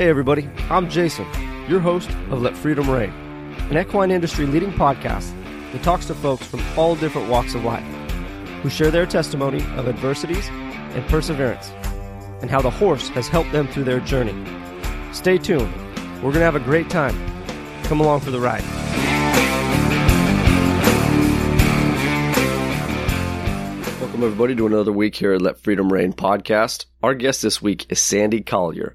Hey, everybody, I'm Jason, your host of Let Freedom Reign, an equine industry leading podcast that talks to folks from all different walks of life who share their testimony of adversities and perseverance and how the horse has helped them through their journey. Stay tuned. We're going to have a great time. Come along for the ride. Welcome, everybody, to another week here at Let Freedom Reign podcast. Our guest this week is Sandy Collier.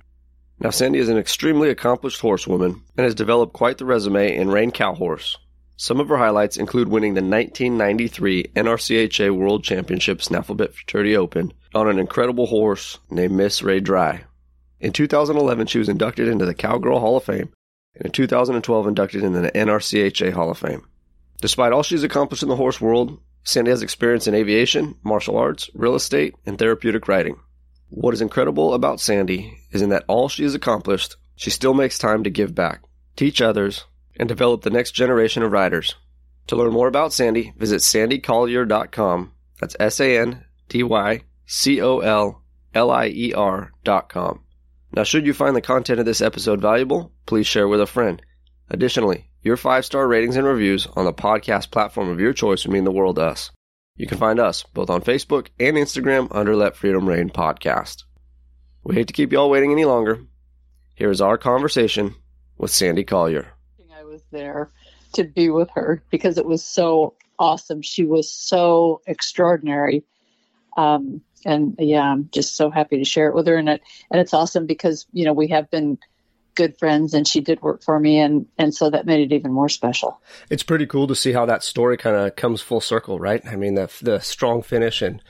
Now, Sandy is an extremely accomplished horsewoman and has developed quite the resume in rein cow horse. Some of her highlights include winning the 1993 NRCHA World Championship Snafflebit Futurity Open on an incredible horse named Miss Ray Dry. In 2011, she was inducted into the Cowgirl Hall of Fame, and in 2012, inducted into the NRCHA Hall of Fame. Despite all she's accomplished in the horse world, Sandy has experience in aviation, martial arts, real estate, and therapeutic riding. What is incredible about Sandy is in that all she has accomplished, she still makes time to give back, teach others, and develop the next generation of riders. To learn more about Sandy, visit sandycollier.com. That's S A N D Y C O L L I E R.com. Now, should you find the content of this episode valuable, please share with a friend. Additionally, your five star ratings and reviews on the podcast platform of your choice would mean the world to us. You can find us both on Facebook and Instagram under Let Freedom Reign Podcast. We hate to keep you all waiting any longer. Here is our conversation with Sandy Collier. I was there to be with her because it was so awesome. She was so extraordinary. Um, and yeah, I'm just so happy to share it with her. And it, and it's awesome because, you know, we have been good friends and she did work for me and and so that made it even more special. It's pretty cool to see how that story kind of comes full circle right? I mean the the strong finish and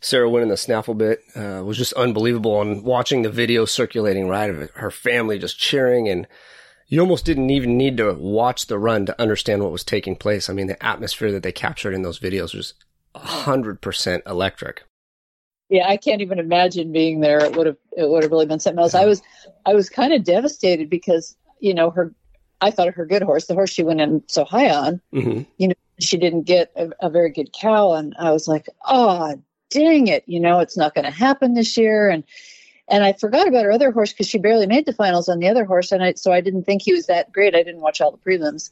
sarah winning the snaffle bit uh, was just unbelievable and watching the video circulating right of her family just cheering and you almost didn't even need to watch the run to understand what was taking place. I mean the atmosphere that they captured in those videos was 100% electric yeah, I can't even imagine being there. It would have it would have really been something else. I was I was kind of devastated because you know her. I thought her good horse, the horse she went in so high on. Mm-hmm. You know, she didn't get a, a, very good cow, and I was like, oh, dang it! You know, it's not going to happen this year, and and I forgot about her other horse because she barely made the finals on the other horse, and I so I didn't think he was that great. I didn't watch all the prelims,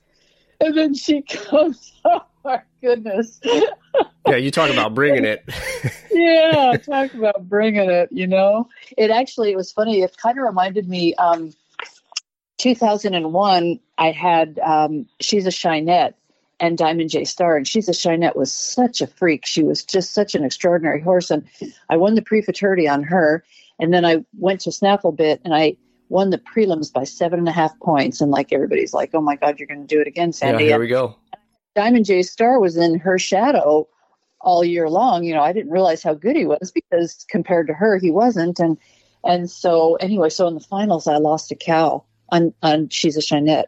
and then she comes. Oh my goodness! yeah, you talk about bringing it. yeah, talk about bringing it. You know, it actually it was funny. It kind of reminded me. Um, 2001, I had um, she's a Shinette and Diamond J Star, and she's a Shinette was such a freak. She was just such an extraordinary horse, and I won the pre futurity on her. And then I went to Snaffle Bit, and I won the prelims by seven and a half points. And like everybody's like, "Oh my God, you're going to do it again, Sandy!" Yeah, here we go. Diamond J Star was in her shadow all year long. You know, I didn't realize how good he was because compared to her, he wasn't. And and so anyway, so in the finals, I lost a cow on on she's a Chinette.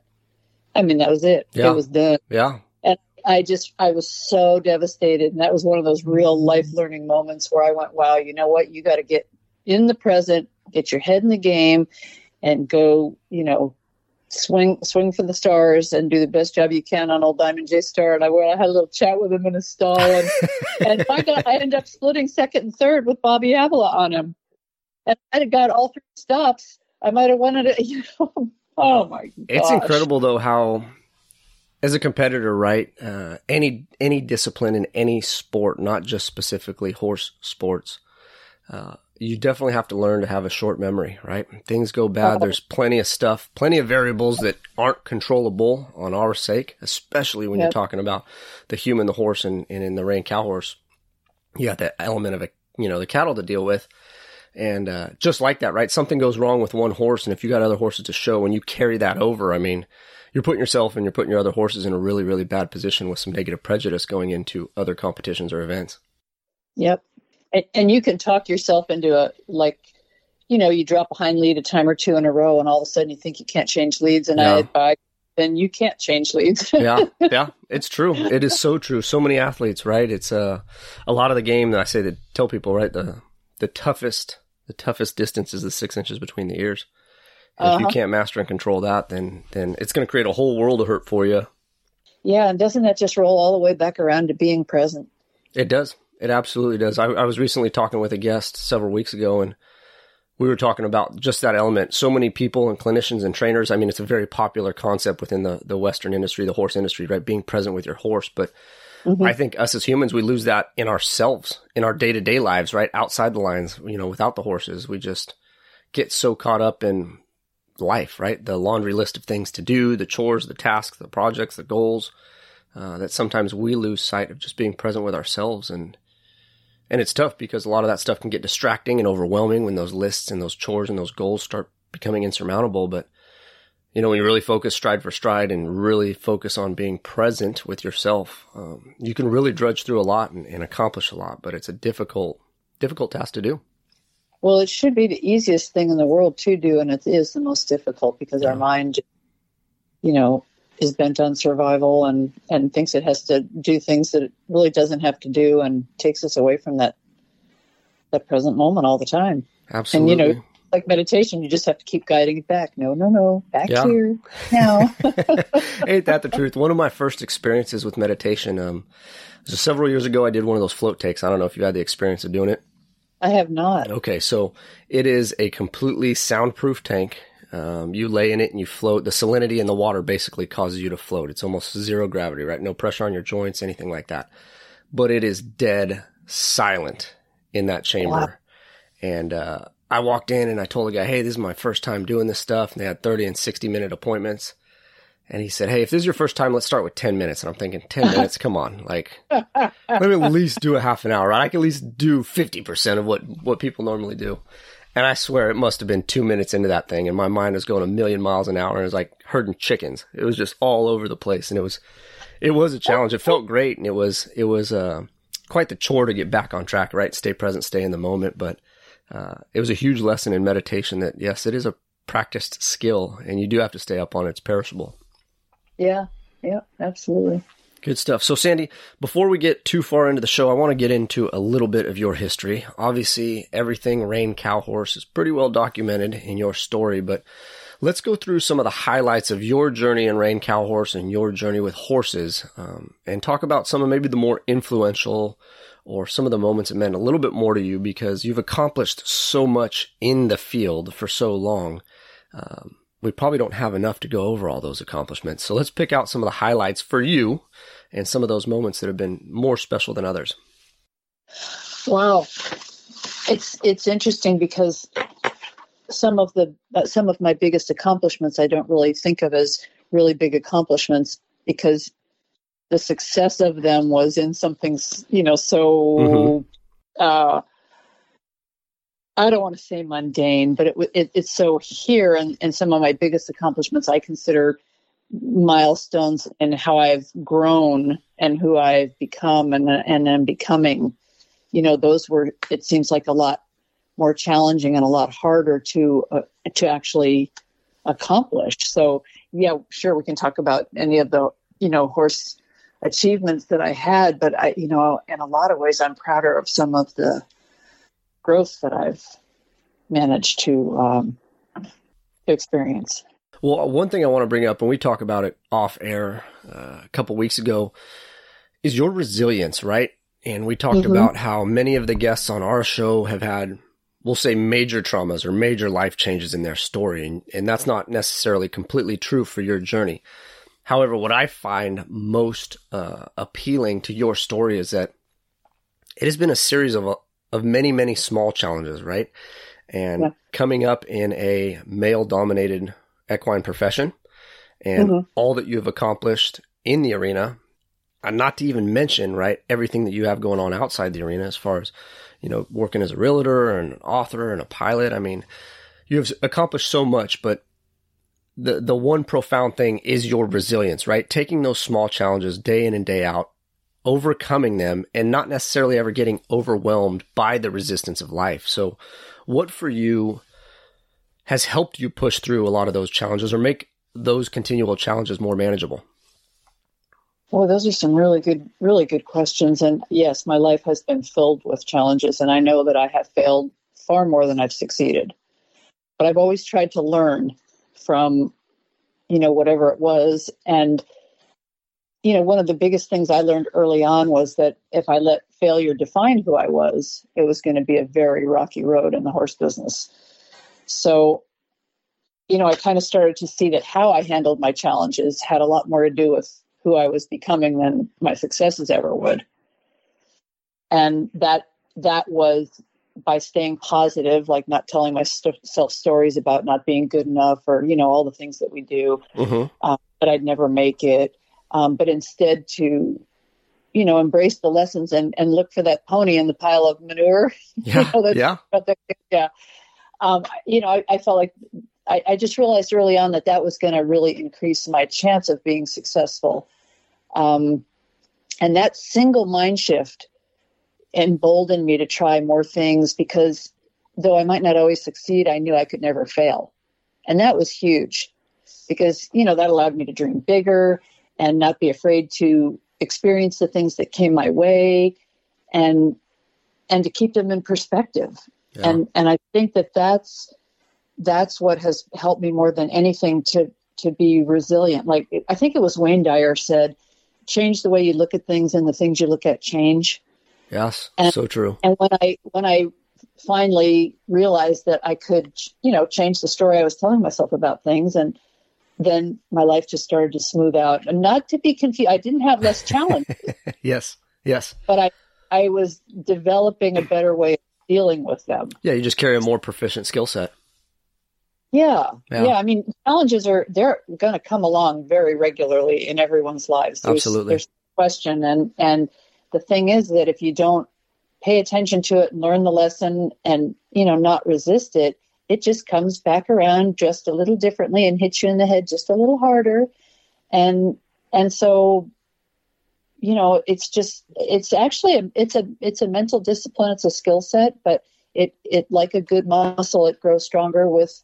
I mean, that was it. Yeah. It was done. Yeah. And I just I was so devastated, and that was one of those real life learning moments where I went, "Wow, you know what? You got to get in the present, get your head in the game, and go. You know, swing swing for the stars and do the best job you can on old Diamond J Star. And I went, I had a little chat with him in his stall, and and I got I ended up splitting second and third with Bobby Avila on him, and I had got all three stops. I might have wanted it. You know, oh my! god! It's incredible though how. As a competitor, right? Uh, any any discipline in any sport, not just specifically horse sports, uh, you definitely have to learn to have a short memory, right? Things go bad. There's plenty of stuff, plenty of variables that aren't controllable on our sake, especially when yep. you're talking about the human, the horse, and, and in the rein cow horse. You got that element of a, you know, the cattle to deal with. And uh, just like that, right? Something goes wrong with one horse, and if you got other horses to show, and you carry that over, I mean, you're putting yourself and you're putting your other horses in a really, really bad position with some negative prejudice going into other competitions or events. Yep, and, and you can talk yourself into a like you know you drop a hind lead a time or two in a row and all of a sudden you think you can't change leads and yeah. I then you can't change leads. yeah, yeah, it's true. It is so true. So many athletes, right? It's uh, a lot of the game that I say to tell people, right? The the toughest the toughest distance is the six inches between the ears. Uh-huh. If you uh-huh. can't master and control that, then then it's going to create a whole world of hurt for you. Yeah, and doesn't that just roll all the way back around to being present? It does. It absolutely does. I, I, was recently talking with a guest several weeks ago, and we were talking about just that element. So many people and clinicians and trainers. I mean, it's a very popular concept within the, the Western industry, the horse industry, right? Being present with your horse. But mm-hmm. I think us as humans, we lose that in ourselves, in our day to day lives, right? Outside the lines, you know, without the horses, we just get so caught up in life, right? The laundry list of things to do, the chores, the tasks, the projects, the goals, uh, that sometimes we lose sight of just being present with ourselves and and it's tough because a lot of that stuff can get distracting and overwhelming when those lists and those chores and those goals start becoming insurmountable. But, you know, when you really focus stride for stride and really focus on being present with yourself, um, you can really drudge through a lot and, and accomplish a lot, but it's a difficult, difficult task to do. Well, it should be the easiest thing in the world to do, and it is the most difficult because yeah. our mind, you know, is bent on survival and and thinks it has to do things that it really doesn't have to do and takes us away from that that present moment all the time. Absolutely. And you know, like meditation, you just have to keep guiding it back. No, no, no, back yeah. here now. Ain't that the truth? One of my first experiences with meditation, um, was several years ago. I did one of those float tanks. I don't know if you had the experience of doing it. I have not. Okay, so it is a completely soundproof tank. Um, you lay in it and you float. The salinity in the water basically causes you to float. It's almost zero gravity, right? No pressure on your joints, anything like that. But it is dead silent in that chamber. Wow. And uh, I walked in and I told the guy, "Hey, this is my first time doing this stuff." And they had thirty and sixty minute appointments. And he said, Hey, if this is your first time, let's start with 10 minutes. And I'm thinking, 10 minutes? Come on. Like, let me at least do a half an hour, right? I can at least do 50% of what, what people normally do. And I swear it must have been two minutes into that thing, and my mind was going a million miles an hour, and it was like herding chickens. It was just all over the place, and it was, it was a challenge. It felt great, and it was, it was uh, quite the chore to get back on track. Right, stay present, stay in the moment. But uh, it was a huge lesson in meditation that yes, it is a practiced skill, and you do have to stay up on it. It's perishable. Yeah, yeah, absolutely. Good stuff. So, Sandy, before we get too far into the show, I want to get into a little bit of your history. Obviously, everything Rein Cow Horse is pretty well documented in your story, but let's go through some of the highlights of your journey in Rein Cow Horse and your journey with horses, um, and talk about some of maybe the more influential or some of the moments that meant a little bit more to you because you've accomplished so much in the field for so long. Um, we probably don't have enough to go over all those accomplishments. So let's pick out some of the highlights for you and some of those moments that have been more special than others. Wow. It's it's interesting because some of the uh, some of my biggest accomplishments I don't really think of as really big accomplishments because the success of them was in something you know so mm-hmm. uh, I don't want to say mundane, but it, it, it's so here, and, and some of my biggest accomplishments I consider milestones in how I've grown and who I've become and and am becoming. You know, those were it seems like a lot more challenging and a lot harder to uh, to actually accomplish. So yeah, sure we can talk about any of the you know horse achievements that I had, but I you know in a lot of ways I'm prouder of some of the growth that I've managed to um, experience. Well, one thing I want to bring up, and we talk about it off air uh, a couple weeks ago, is your resilience, right? And we talked mm-hmm. about how many of the guests on our show have had, we'll say, major traumas or major life changes in their story. And, and that's not necessarily completely true for your journey. However, what I find most uh, appealing to your story is that it has been a series of of many, many small challenges, right? And yeah. coming up in a male dominated equine profession and mm-hmm. all that you have accomplished in the arena, and not to even mention, right, everything that you have going on outside the arena as far as, you know, working as a realtor and an author and a pilot. I mean, you have accomplished so much, but the the one profound thing is your resilience, right? Taking those small challenges day in and day out overcoming them and not necessarily ever getting overwhelmed by the resistance of life. So, what for you has helped you push through a lot of those challenges or make those continual challenges more manageable? Well, those are some really good, really good questions. And yes, my life has been filled with challenges, and I know that I have failed far more than I've succeeded. But I've always tried to learn from, you know, whatever it was. And you know, one of the biggest things I learned early on was that if I let failure define who I was, it was going to be a very rocky road in the horse business. So, you know, I kind of started to see that how I handled my challenges had a lot more to do with who I was becoming than my successes ever would. And that that was by staying positive, like not telling myself stories about not being good enough or, you know, all the things that we do, mm-hmm. uh, that I'd never make it. Um, but instead to, you know, embrace the lessons and, and look for that pony in the pile of manure. Yeah. you know, yeah. yeah. Um, you know, I, I felt like I, I, just realized early on that that was going to really increase my chance of being successful. Um, and that single mind shift emboldened me to try more things because though I might not always succeed, I knew I could never fail. And that was huge because, you know, that allowed me to dream bigger and not be afraid to experience the things that came my way and and to keep them in perspective. Yeah. And and I think that that's that's what has helped me more than anything to to be resilient. Like I think it was Wayne Dyer said, change the way you look at things and the things you look at change. Yes, and, so true. And when I when I finally realized that I could, you know, change the story I was telling myself about things, and then my life just started to smooth out. And not to be confused, I didn't have less challenge. yes, yes. But I I was developing a better way of dealing with them. Yeah, you just carry a more proficient skill set. Yeah, yeah, yeah. I mean, challenges are they're going to come along very regularly in everyone's lives. There's, Absolutely, there's no question, and and the thing is that if you don't pay attention to it and learn the lesson and you know not resist it it just comes back around just a little differently and hits you in the head just a little harder and and so you know it's just it's actually a, it's a it's a mental discipline it's a skill set but it it like a good muscle it grows stronger with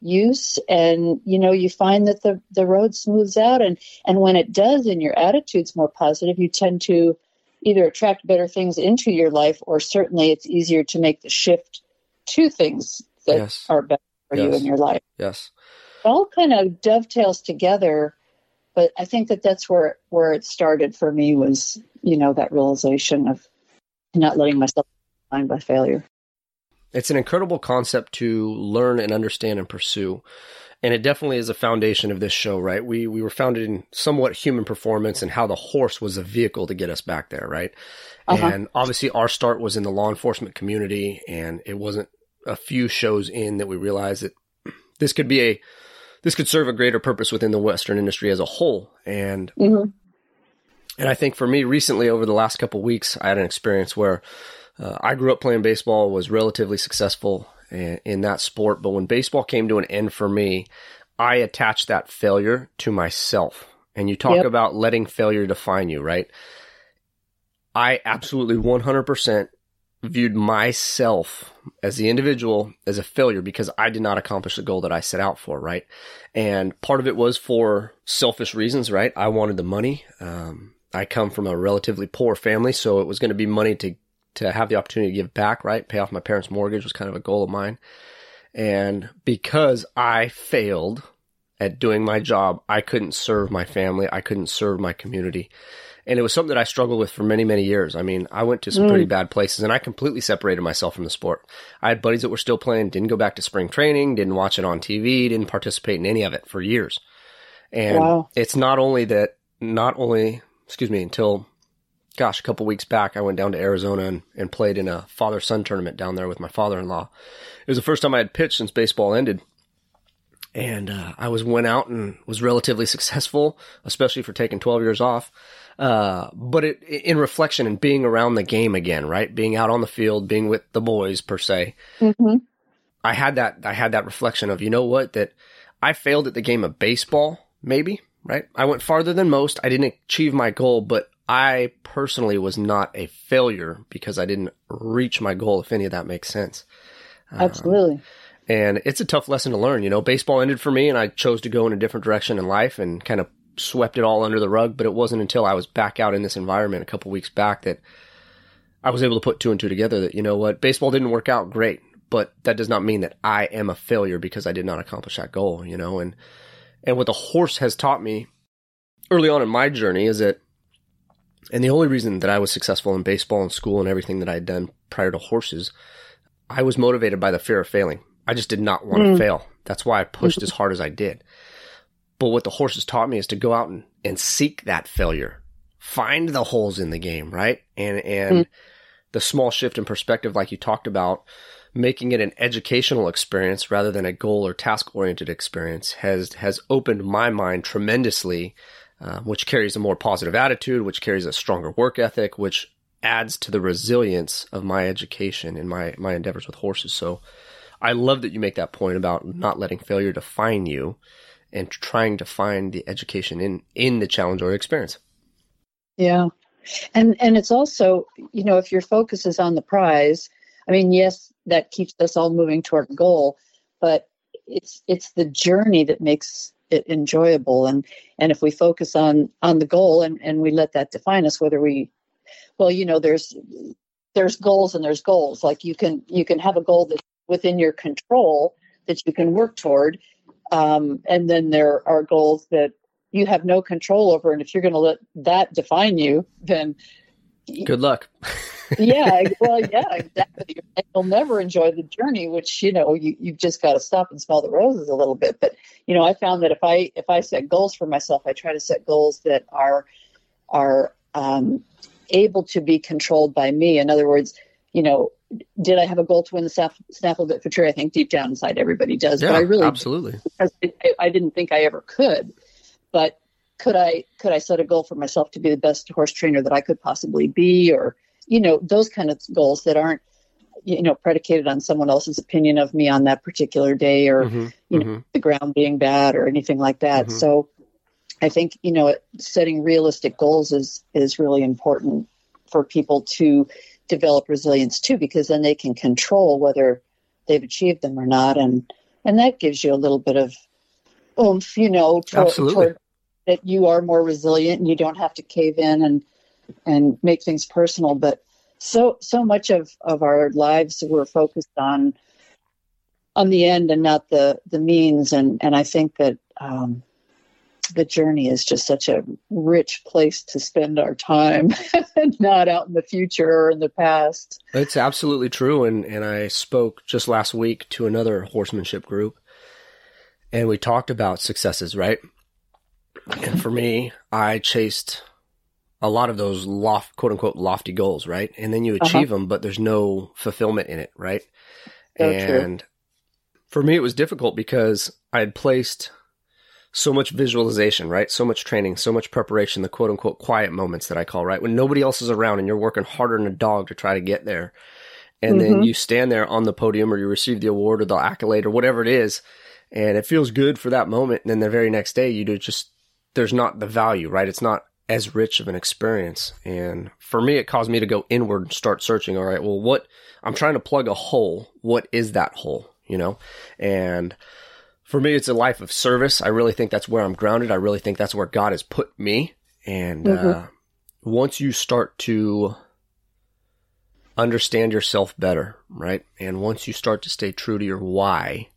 use and you know you find that the the road smooths out and and when it does and your attitude's more positive you tend to either attract better things into your life or certainly it's easier to make the shift to things that yes. are better for yes. you in your life. Yes. It all kind of dovetails together, but I think that that's where where it started for me was, you know, that realization of not letting myself be defined by failure. It's an incredible concept to learn and understand and pursue and it definitely is a foundation of this show, right? We we were founded in somewhat human performance and how the horse was a vehicle to get us back there, right? Uh-huh. And obviously, our start was in the law enforcement community, and it wasn't a few shows in that we realized that this could be a this could serve a greater purpose within the Western industry as a whole, and. Mm-hmm. And I think for me, recently over the last couple weeks, I had an experience where uh, I grew up playing baseball, was relatively successful, in that sport. But when baseball came to an end for me, I attached that failure to myself. And you talk yep. about letting failure define you, right? I absolutely 100% viewed myself as the individual as a failure because I did not accomplish the goal that I set out for, right? And part of it was for selfish reasons, right? I wanted the money. Um, I come from a relatively poor family, so it was going to be money to to have the opportunity to give back, right? Pay off my parents' mortgage was kind of a goal of mine. And because I failed at doing my job, I couldn't serve my family. I couldn't serve my community. And it was something that I struggled with for many, many years. I mean, I went to some mm. pretty bad places and I completely separated myself from the sport. I had buddies that were still playing, didn't go back to spring training, didn't watch it on TV, didn't participate in any of it for years. And wow. it's not only that, not only, excuse me, until gosh, a couple weeks back, I went down to Arizona and, and played in a father son tournament down there with my father in law. It was the first time I had pitched since baseball ended. And uh, I was went out and was relatively successful, especially for taking 12 years off. Uh, but it, in reflection and being around the game again, right? Being out on the field, being with the boys per se. Mm-hmm. I had that, I had that reflection of, you know what, that I failed at the game of baseball, maybe, right? I went farther than most. I didn't achieve my goal, but I personally was not a failure because I didn't reach my goal, if any of that makes sense. Um, Absolutely. Um, and it's a tough lesson to learn. You know, baseball ended for me and I chose to go in a different direction in life and kind of swept it all under the rug. But it wasn't until I was back out in this environment a couple weeks back that I was able to put two and two together that, you know what, baseball didn't work out great, but that does not mean that I am a failure because I did not accomplish that goal, you know, and, and what the horse has taught me early on in my journey is that and the only reason that I was successful in baseball and school and everything that I had done prior to horses, I was motivated by the fear of failing. I just did not want to mm. fail. That's why I pushed as hard as I did. But what the horses taught me is to go out and, and seek that failure, find the holes in the game, right? And, and mm. the small shift in perspective, like you talked about, making it an educational experience rather than a goal or task oriented experience has, has opened my mind tremendously, uh, which carries a more positive attitude, which carries a stronger work ethic, which adds to the resilience of my education and my, my endeavors with horses. So I love that you make that point about not letting failure define you and trying to find the education in, in the challenge or experience. Yeah. And, and it's also, you know, if your focus is on the prize, I mean, yes, that keeps us all moving toward a goal, but it's, it's the journey that makes it enjoyable. And, and if we focus on, on the goal and, and we let that define us, whether we well you know there's there's goals and there's goals like you can you can have a goal that's within your control that you can work toward. Um, and then there are goals that you have no control over. And if you're going to let that define you then good luck. Yeah well yeah exactly. You'll never enjoy the journey which you know you, you've just got to stop and smell the roses a little bit. But you know i found that if i if i set goals for myself i try to set goals that are are um, able to be controlled by me. In other words, you know, did I have a goal to win the Snaff- Snaffle Bit Futurity? I think deep down inside everybody does, yeah, but I really absolutely I, I didn't think I ever could. But could I could I set a goal for myself to be the best horse trainer that I could possibly be, or you know, those kind of goals that aren't you know predicated on someone else's opinion of me on that particular day, or mm-hmm, you know, mm-hmm. the ground being bad or anything like that. Mm-hmm. So I think you know setting realistic goals is is really important for people to develop resilience too, because then they can control whether they've achieved them or not, and and that gives you a little bit of oomph, you know, toward, toward that you are more resilient and you don't have to cave in and and make things personal. But so so much of of our lives we're focused on on the end and not the the means, and and I think that. Um, the journey is just such a rich place to spend our time, not out in the future or in the past. It's absolutely true. And, and I spoke just last week to another horsemanship group, and we talked about successes, right? And for me, I chased a lot of those loft, quote unquote, lofty goals, right? And then you uh-huh. achieve uh-huh. them, but there's no fulfillment in it, right? So and true. for me, it was difficult because I had placed so much visualization, right? So much training, so much preparation, the quote unquote quiet moments that I call, right? When nobody else is around and you're working harder than a dog to try to get there. And mm-hmm. then you stand there on the podium or you receive the award or the accolade or whatever it is. And it feels good for that moment. And then the very next day you do just, there's not the value, right? It's not as rich of an experience. And for me, it caused me to go inward and start searching. All right. Well, what I'm trying to plug a hole. What is that hole? You know? And, for me, it's a life of service. I really think that's where I'm grounded. I really think that's where God has put me. And mm-hmm. uh, once you start to understand yourself better, right? And once you start to stay true to your why,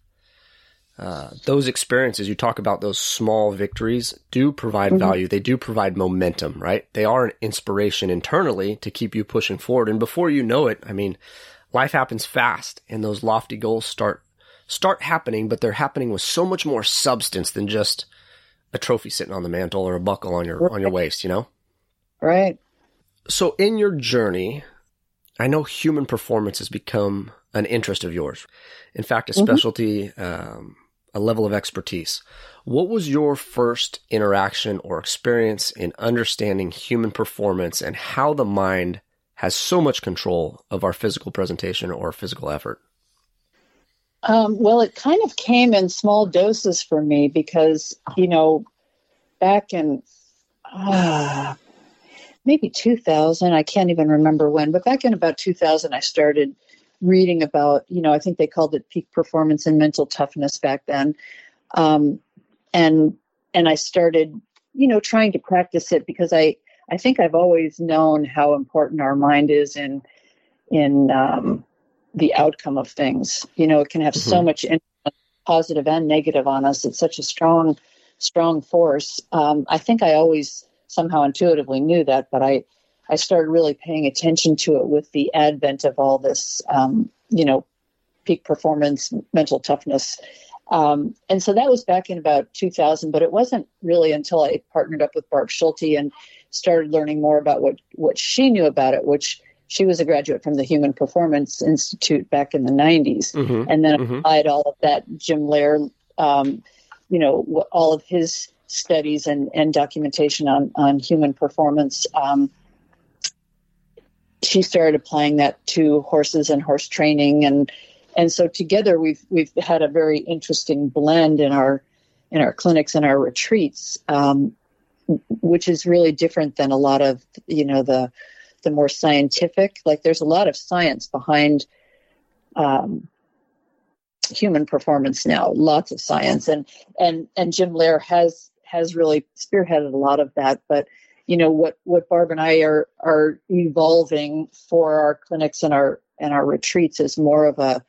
uh, those experiences you talk about, those small victories do provide mm-hmm. value. They do provide momentum, right? They are an inspiration internally to keep you pushing forward. And before you know it, I mean, life happens fast and those lofty goals start start happening, but they're happening with so much more substance than just a trophy sitting on the mantle or a buckle on your right. on your waist, you know? Right. So in your journey, I know human performance has become an interest of yours. In fact, a mm-hmm. specialty, um, a level of expertise. What was your first interaction or experience in understanding human performance and how the mind has so much control of our physical presentation or physical effort? Um, well, it kind of came in small doses for me because, you know, back in uh, maybe 2000, I can't even remember when, but back in about 2000, I started reading about, you know, I think they called it peak performance and mental toughness back then. Um, and, and I started, you know, trying to practice it because I, I think I've always known how important our mind is in, in, um, the outcome of things. You know, it can have mm-hmm. so much positive and negative on us. It's such a strong, strong force. Um, I think I always somehow intuitively knew that, but I, I started really paying attention to it with the advent of all this, um, you know, peak performance, mental toughness. Um, and so that was back in about 2000, but it wasn't really until I partnered up with Barb Schulte and started learning more about what, what she knew about it, which she was a graduate from the Human Performance Institute back in the 90s, mm-hmm. and then mm-hmm. applied all of that. Jim Loehr, um, you know, all of his studies and, and documentation on, on human performance. Um, she started applying that to horses and horse training and and so together we've we've had a very interesting blend in our in our clinics and our retreats um, which is really different than a lot of you know the the more scientific like there's a lot of science behind um, human performance now lots of science. And and and jim loehr has has really spearheaded a lot of that. But you know what what Barb and I are are evolving for our clinics and our and our retreats is more of a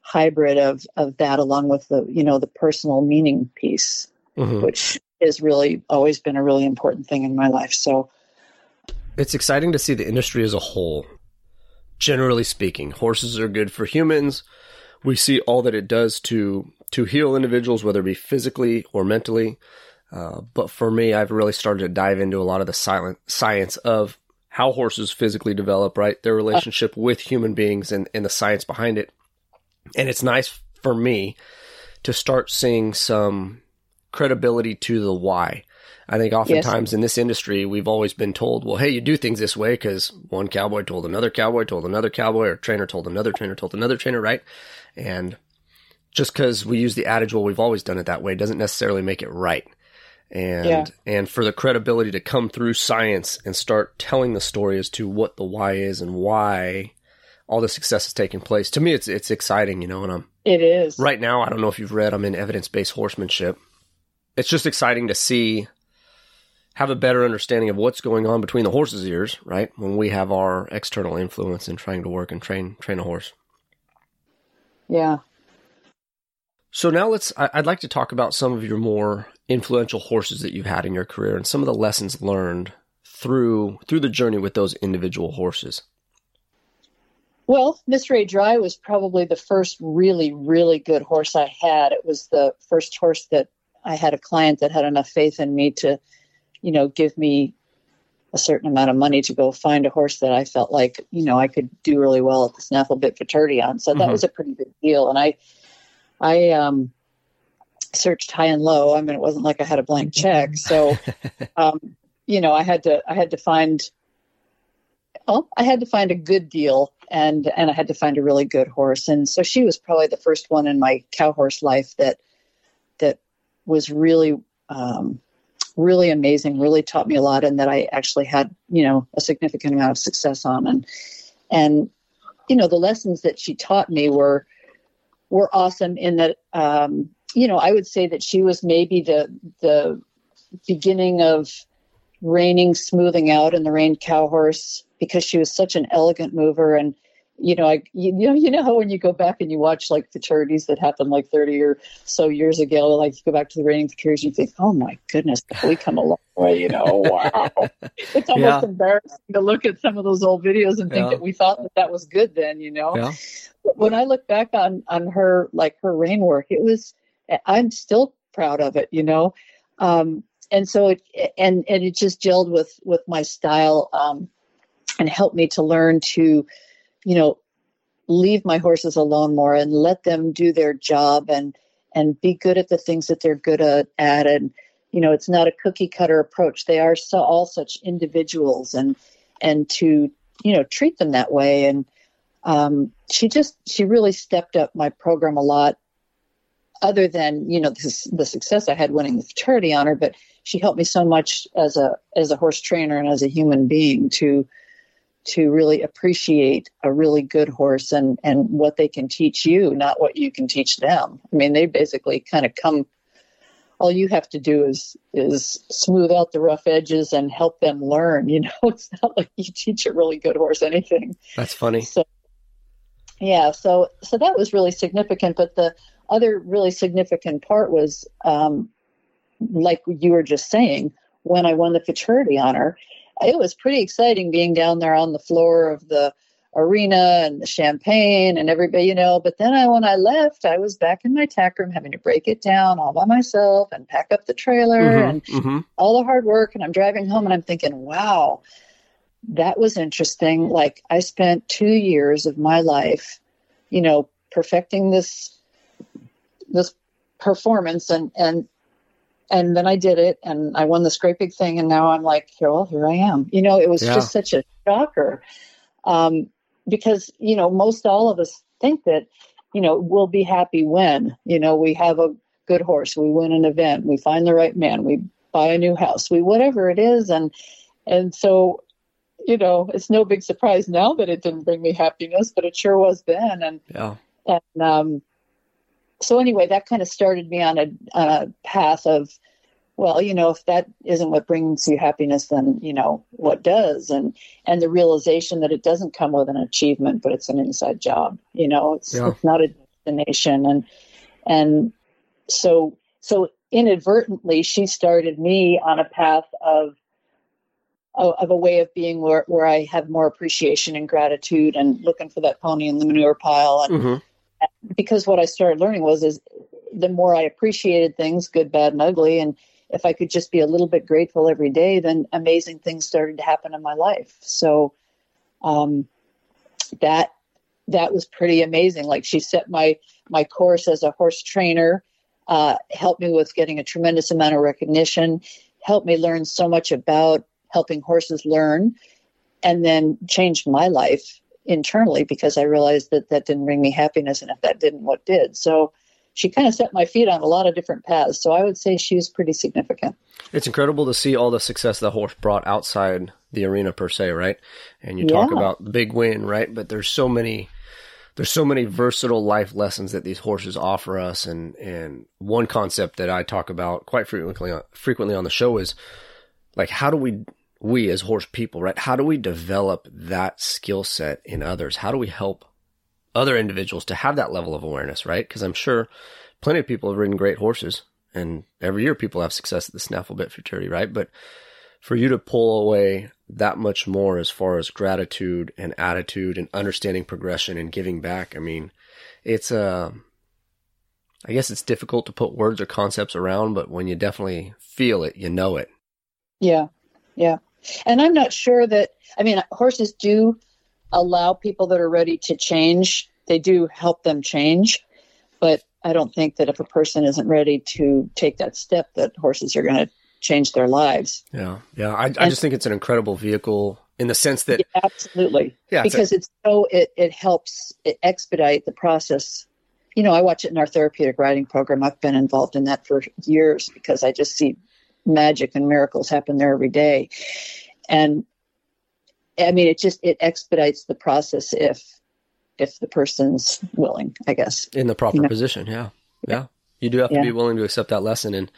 hybrid of of that along with the you know the personal meaning piece mm-hmm. which has really always been a really important thing in my life. So it's exciting to see the industry as a whole generally speaking horses are good for humans we see all that it does to to heal individuals whether it be physically or mentally uh, but for me, I've really started to dive into a lot of the silent science of how horses physically develop, right? Their relationship with human beings and, and the science behind it. And it's nice for me to start seeing some credibility to the why. I think oftentimes yes. in this industry, we've always been told, well, hey, you do things this way because one cowboy told another cowboy, told another cowboy, or trainer told another trainer, told another trainer, right? And just because we use the adage, well, we've always done it that way, doesn't necessarily make it right and yeah. and for the credibility to come through science and start telling the story as to what the why is and why all the success is taking place. To me, it's it's exciting, you know. And I'm it is right now. I don't know if you've read. I'm in evidence based horsemanship. It's just exciting to see have a better understanding of what's going on between the horse's ears, right? When we have our external influence in trying to work and train train a horse. Yeah. So now let's. I'd like to talk about some of your more influential horses that you've had in your career and some of the lessons learned through through the journey with those individual horses? Well, Miss Ray Dry was probably the first really, really good horse I had. It was the first horse that I had a client that had enough faith in me to, you know, give me a certain amount of money to go find a horse that I felt like, you know, I could do really well at the snaffle bit futurity on. So that mm-hmm. was a pretty big deal. And I, I, um, searched high and low. I mean, it wasn't like I had a blank check. So, um, you know, I had to, I had to find, well, I had to find a good deal and, and I had to find a really good horse. And so she was probably the first one in my cow horse life that, that was really, um, really amazing, really taught me a lot and that I actually had, you know, a significant amount of success on. And, and, you know, the lessons that she taught me were, were awesome in that, um, you know, I would say that she was maybe the the beginning of reining smoothing out in the reined cow horse because she was such an elegant mover and you know, I you, know you know how when you go back and you watch like futurities that happened like thirty or so years ago, like you go back to the reining futurities, you think, oh my goodness, we come a long way. You know, wow, it's almost yeah. embarrassing to look at some of those old videos and think yeah. that we thought that that was good then. You know, yeah. when I look back on on her like her rein work, it was I'm still proud of it, you know. Um, and so it and and it just gelled with with my style um, and helped me to learn to, you know, leave my horses alone more and let them do their job and and be good at the things that they're good at, at. And you know it's not a cookie cutter approach. They are so all such individuals and and to you know treat them that way. And um, she just she really stepped up my program a lot other than you know the, the success I had winning the futurity honor, but she helped me so much as a as a horse trainer and as a human being to to really appreciate a really good horse and and what they can teach you, not what you can teach them. I mean, they basically kind of come. All you have to do is is smooth out the rough edges and help them learn. You know, it's not like you teach a really good horse anything. That's funny. So, yeah, so so that was really significant. But the other really significant part was, um, like you were just saying, when I won the futurity honor, it was pretty exciting being down there on the floor of the arena and the champagne and everybody, you know. But then I, when I left, I was back in my tack room having to break it down all by myself and pack up the trailer mm-hmm, and mm-hmm. all the hard work. And I'm driving home and I'm thinking, wow, that was interesting. Like I spent two years of my life, you know, perfecting this this performance and and and then I did it and I won this great big thing and now I'm like, here, well, here I am. You know, it was yeah. just such a shocker. Um, because, you know, most all of us think that, you know, we'll be happy when, you know, we have a good horse, we win an event, we find the right man, we buy a new house, we whatever it is. And and so, you know, it's no big surprise now that it didn't bring me happiness, but it sure was then. And yeah. And um so anyway, that kind of started me on a, on a path of, well, you know, if that isn't what brings you happiness, then you know what does, and and the realization that it doesn't come with an achievement, but it's an inside job. You know, it's, yeah. it's not a destination, and and so so inadvertently, she started me on a path of of a way of being where, where I have more appreciation and gratitude and looking for that pony in the manure pile and mm-hmm because what I started learning was is the more I appreciated things, good, bad, and ugly, and if I could just be a little bit grateful every day, then amazing things started to happen in my life. So um, that that was pretty amazing. Like she set my my course as a horse trainer, uh, helped me with getting a tremendous amount of recognition, helped me learn so much about helping horses learn, and then changed my life internally because I realized that that didn't bring me happiness, and if that didn't, what did? So she kind of set my feet on a lot of different paths. So I would say she was pretty significant. It's incredible to see all the success the horse brought outside the arena per se, right? And you talk yeah. about the big win, right? But there's so many there's so many versatile life lessons that these horses offer us and and one concept that I talk about quite frequently frequently on the show is like how do we we as horse people, right? How do we develop that skill set in others? How do we help other individuals to have that level of awareness, right? Because I'm sure plenty of people have ridden great horses and every year people have success at the snaffle bit futurity, right? But for you to pull away that much more as far as gratitude and attitude and understanding progression and giving back, I mean, it's a, uh, I guess it's difficult to put words or concepts around, but when you definitely feel it, you know it. Yeah. Yeah. And I'm not sure that, I mean, horses do allow people that are ready to change, they do help them change. But I don't think that if a person isn't ready to take that step, that horses are going to change their lives. Yeah. Yeah. I, I just think it's an incredible vehicle in the sense that. Yeah, absolutely. Yeah. Because it's, a, it's so, it, it helps it expedite the process you know, I watch it in our therapeutic riding program. I've been involved in that for years because I just see magic and miracles happen there every day. And I mean, it just it expedites the process if if the person's willing, I guess. In the proper you know? position, yeah, yeah. You do have to yeah. be willing to accept that lesson, and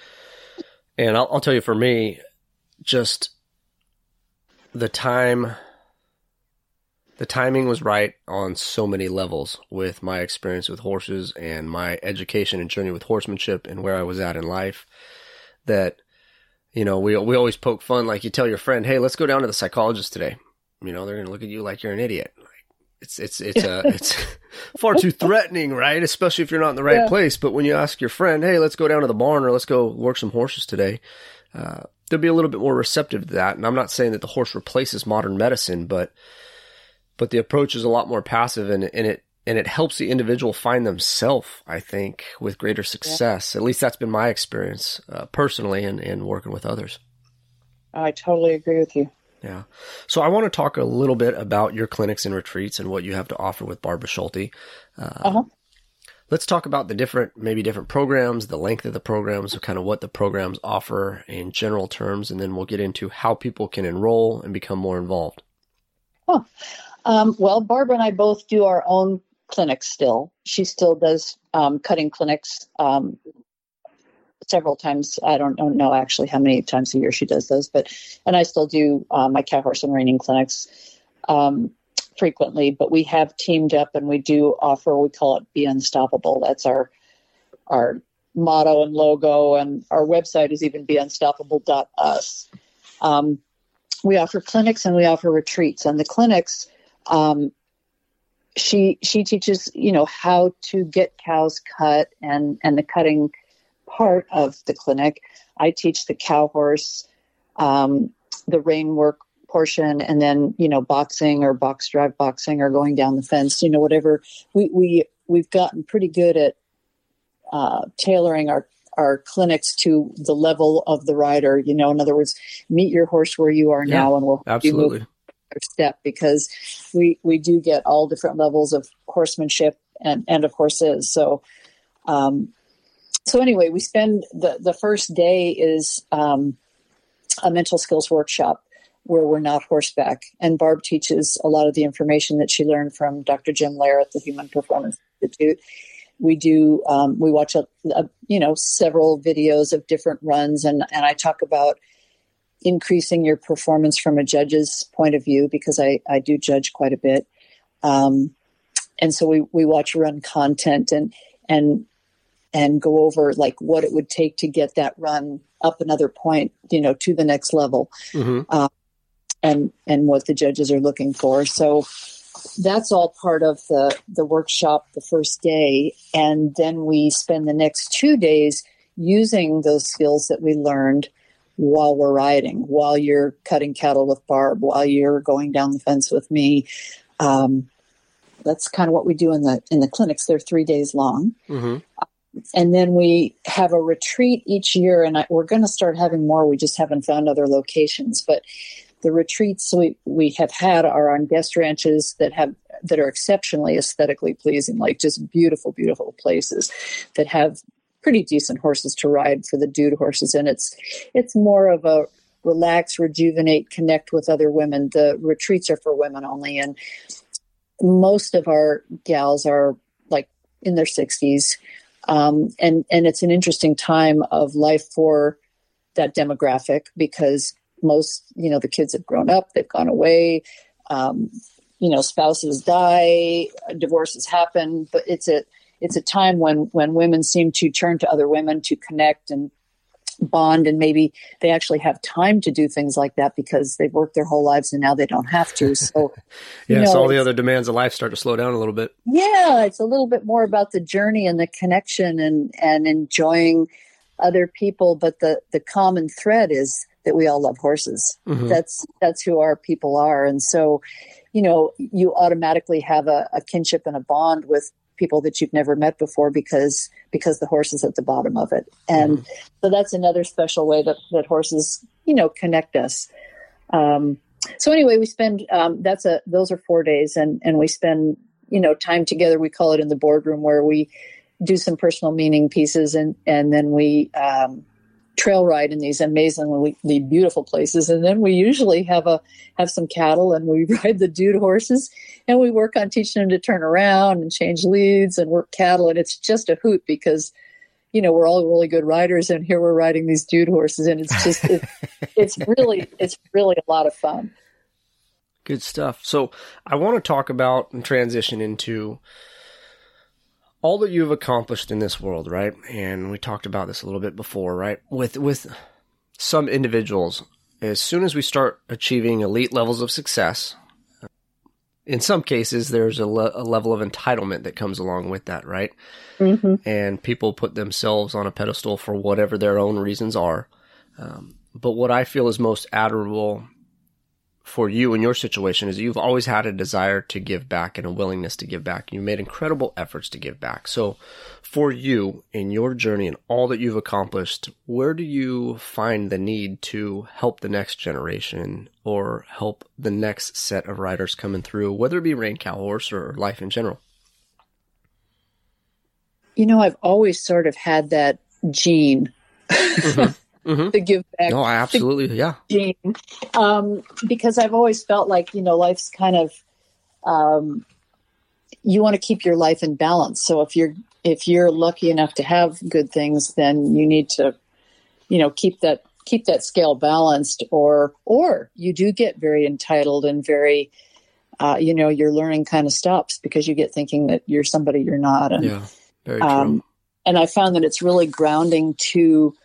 and I'll, I'll tell you, for me, just the time the timing was right on so many levels with my experience with horses and my education and journey with horsemanship and where I was at in life that you know, we we always poke fun. Like you tell your friend, "Hey, let's go down to the psychologist today." You know, they're going to look at you like you're an idiot. Like it's it's it's uh, it's far too threatening, right? Especially if you're not in the right yeah. place. But when you ask your friend, "Hey, let's go down to the barn or let's go work some horses today," uh, they'll be a little bit more receptive to that. And I'm not saying that the horse replaces modern medicine, but but the approach is a lot more passive, and and it and it helps the individual find themselves, I think, with greater success. Yeah. At least that's been my experience uh, personally and, and working with others. I totally agree with you. Yeah. So I want to talk a little bit about your clinics and retreats and what you have to offer with Barbara Schulte. Uh, uh-huh. Let's talk about the different, maybe different programs, the length of the programs, kind of what the programs offer in general terms, and then we'll get into how people can enroll and become more involved. Oh, um, well, Barbara and I both do our own clinics still. She still does um, cutting clinics um, several times. I don't, don't, know actually how many times a year she does those, but and I still do uh, my cat, horse, and reining clinics um, frequently. But we have teamed up and we do offer. We call it "Be Unstoppable." That's our our motto and logo, and our website is even beunstoppable.us. Um, we offer clinics and we offer retreats, and the clinics um, she she teaches you know how to get cows cut and and the cutting part of the clinic. I teach the cow horse, um, the rein work portion, and then you know boxing or box drive boxing or going down the fence. You know whatever we we we've gotten pretty good at uh, tailoring our our clinics to the level of the rider. You know, in other words, meet your horse where you are yeah, now, and we'll absolutely step because we we do get all different levels of horsemanship and and of horses. So, um, so anyway, we spend the the first day is um, a mental skills workshop where we're not horseback, and Barb teaches a lot of the information that she learned from Dr. Jim Loehr at the Human Performance Institute. We do um, we watch a, a, you know several videos of different runs, and and I talk about increasing your performance from a judge's point of view because I, I do judge quite a bit. Um, and so we, we watch run content and, and, and go over like what it would take to get that run up another point, you know, to the next level. Mm-hmm. Um, and, and what the judges are looking for. So that's all part of the, the workshop the first day. And then we spend the next two days using those skills that we learned while we're riding, while you're cutting cattle with Barb, while you're going down the fence with me. Um, that's kind of what we do in the in the clinics. They're three days long, mm-hmm. and then we have a retreat each year. And I, we're going to start having more. We just haven't found other locations, but the retreats we we have had are on guest ranches that have that are exceptionally aesthetically pleasing, like just beautiful, beautiful places that have pretty decent horses to ride for the dude horses, and it's it's more of a relax, rejuvenate, connect with other women. The retreats are for women only, and most of our gals are like in their sixties, um, and and it's an interesting time of life for that demographic because most you know the kids have grown up, they've gone away. Um, you know, spouses die, divorces happen, but it's a it's a time when when women seem to turn to other women to connect and bond and maybe they actually have time to do things like that because they've worked their whole lives and now they don't have to. So yeah you know, so all the other demands of life start to slow down a little bit. Yeah it's a little bit more about the journey and the connection and and enjoying other people but the the common thread is that we all love horses. Mm-hmm. that's that's who our people are. And so you know you automatically have a, a kinship and a bond with people that you've never met before because because the horse is at the bottom of it. And mm-hmm. so that's another special way that, that horses you know connect us. Um, so anyway we spend um, that's a those are four days and and we spend you know time together. We call it in the boardroom where we do some personal meaning pieces and and then we um, trail ride in these amazingly beautiful places. And then we usually have a have some cattle and we ride the dude horses and we work on teaching them to turn around and change leads and work cattle. And it's just a hoot because you know we're all really good riders and here we're riding these dude horses and it's just it, it's really it's really a lot of fun. Good stuff. So i want to talk about and transition into all that you've accomplished in this world, right? And we talked about this a little bit before, right? With with some individuals, as soon as we start achieving elite levels of success, in some cases there's a, le- a level of entitlement that comes along with that, right? Mm-hmm. And people put themselves on a pedestal for whatever their own reasons are. Um, but what I feel is most admirable for you in your situation is you've always had a desire to give back and a willingness to give back. You made incredible efforts to give back. So, for you in your journey and all that you've accomplished, where do you find the need to help the next generation or help the next set of riders coming through, whether it be Rein Cow Horse or life in general? You know, I've always sort of had that gene. Mm-hmm. mm-hmm. to give back. No, I absolutely, yeah. Gene, um, because I've always felt like you know life's kind of um, you want to keep your life in balance. So if you're if you're lucky enough to have good things, then you need to you know keep that keep that scale balanced, or or you do get very entitled and very. Uh, you know, your learning kind of stops because you get thinking that you're somebody you're not. And, yeah, very true. Um, and I found that it's really grounding to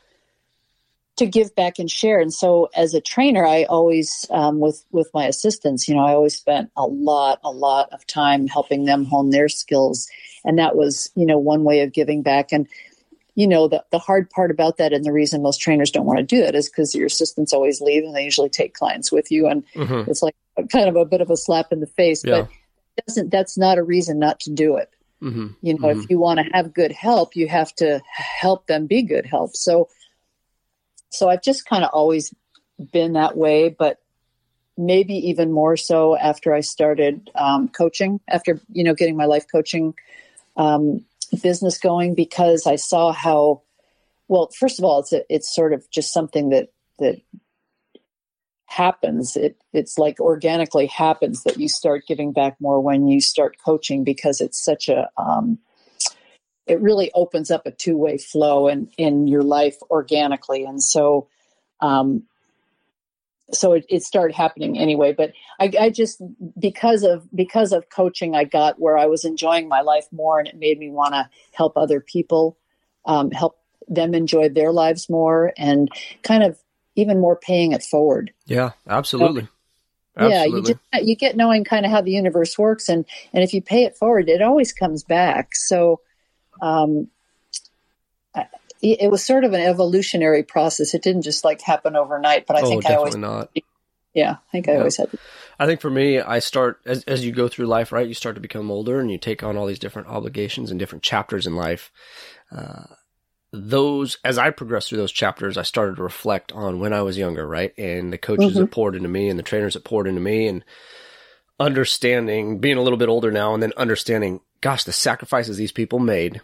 to give back and share. And so, as a trainer, I always, um, with with my assistants, you know, I always spent a lot, a lot of time helping them hone their skills, and that was, you know, one way of giving back. And you know, the the hard part about that, and the reason most trainers don't want to do that, is because your assistants always leave, and they usually take clients with you, and mm-hmm. it's like kind of a bit of a slap in the face. Yeah. But doesn't that's not a reason not to do it. Mm-hmm. You know, mm-hmm. if you want to have good help, you have to help them be good help. So so I've just kind of always been that way, but maybe even more so after I started um, coaching, after you know getting my life coaching um, business going, because I saw how well. First of all, it's a, it's sort of just something that that happens. It it's like organically happens that you start giving back more when you start coaching because it's such a um, it really opens up a two way flow in, in your life organically. And so, um, so it, it started happening anyway, but I, I just, because of, because of coaching, I got where I was enjoying my life more and it made me want to help other people, um, help them enjoy their lives more and kind of even more paying it forward. Yeah, absolutely. So, yeah, you just you get knowing kind of how the universe works, and and if you pay it forward, it always comes back. So um, it was sort of an evolutionary process. It didn't just like happen overnight, but I oh, think I always not. Yeah, I think I always had. To. I think for me, I start as as you go through life, right? You start to become older, and you take on all these different obligations and different chapters in life. Uh, those, as I progressed through those chapters, I started to reflect on when I was younger, right, and the coaches mm-hmm. that poured into me, and the trainers that poured into me, and understanding, being a little bit older now, and then understanding, gosh, the sacrifices these people made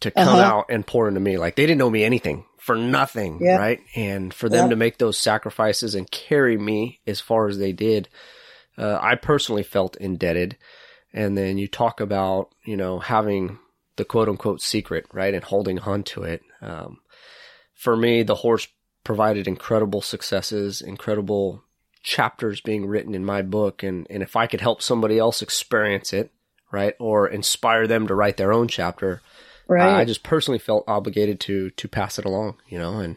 to come uh-huh. out and pour into me. Like they didn't know me anything for nothing, yeah. right? And for them yeah. to make those sacrifices and carry me as far as they did, uh, I personally felt indebted. And then you talk about, you know, having the quote unquote secret, right? And holding on to it. Um, for me, the horse provided incredible successes, incredible chapters being written in my book. And, and if I could help somebody else experience it, right? Or inspire them to write their own chapter, Right. I just personally felt obligated to to pass it along, you know, and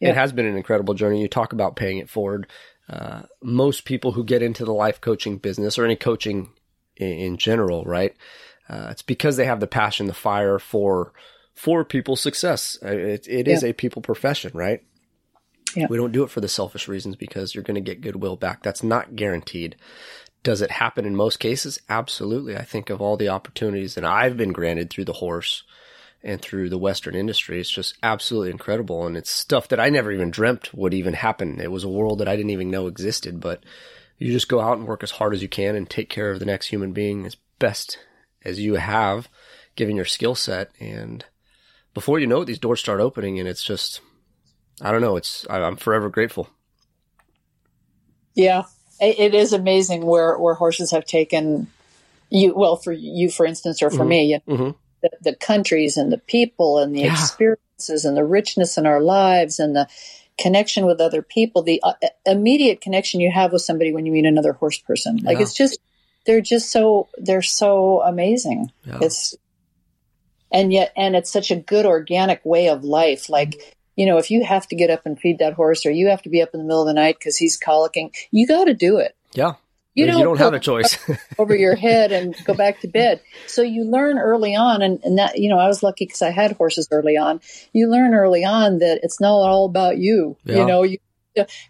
yeah. it has been an incredible journey. You talk about paying it forward. Uh, most people who get into the life coaching business or any coaching in, in general, right? Uh, it's because they have the passion, the fire for for people's success. Uh, it, it is yeah. a people profession, right? Yeah. We don't do it for the selfish reasons because you're going to get goodwill back. That's not guaranteed. Does it happen in most cases? Absolutely. I think of all the opportunities that I've been granted through the horse and through the Western industry, it's just absolutely incredible. And it's stuff that I never even dreamt would even happen. It was a world that I didn't even know existed, but you just go out and work as hard as you can and take care of the next human being as best as you have, given your skill set. And before you know it, these doors start opening and it's just, I don't know. It's, I'm forever grateful. Yeah it is amazing where where horses have taken you well for you for instance or for mm-hmm. me mm-hmm. the, the, countries and the people and the yeah. experiences and the richness in our lives and the connection with other people the uh, immediate connection you have with somebody when you meet another horse person like yeah. it's just they're just so they're so amazing yeah. it's and yet and it's such a good organic way of life like you know, if you have to get up and feed that horse or you have to be up in the middle of the night because he's colicking, you got to do it. Yeah. You don't, don't have a choice over your head and go back to bed. So you learn early on, and, and that, you know, I was lucky because I had horses early on. You learn early on that it's not all about you. Yeah. You know, you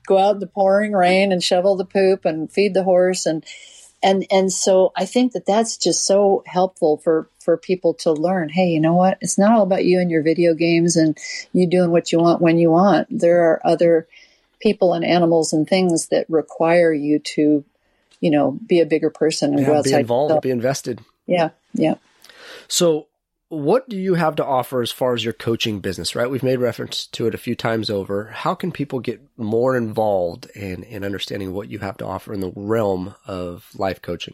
go out in the pouring rain and shovel the poop and feed the horse and, and and so I think that that's just so helpful for for people to learn. Hey, you know what? It's not all about you and your video games and you doing what you want when you want. There are other people and animals and things that require you to, you know, be a bigger person and yeah, go outside. Be involved, be invested. Yeah, yeah. So what do you have to offer as far as your coaching business, right? We've made reference to it a few times over. How can people get more involved in, in understanding what you have to offer in the realm of life coaching?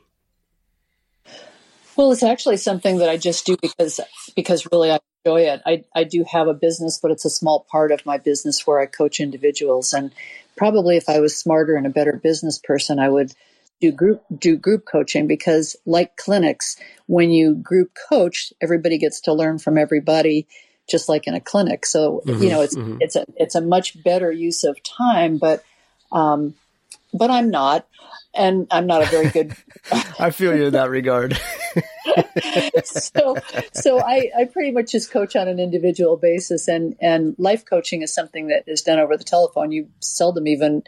Well, it's actually something that I just do because because really I enjoy it. I, I do have a business, but it's a small part of my business where I coach individuals. And probably if I was smarter and a better business person, I would do group do group coaching because like clinics when you group coach everybody gets to learn from everybody just like in a clinic. So mm-hmm, you know, it's mm-hmm. it's a it's a much better use of time, but um, but I'm not, and I'm not a very good. I feel you in that regard. so so I, I pretty much just coach on an individual basis, and and life coaching is something that is done over the telephone. You seldom even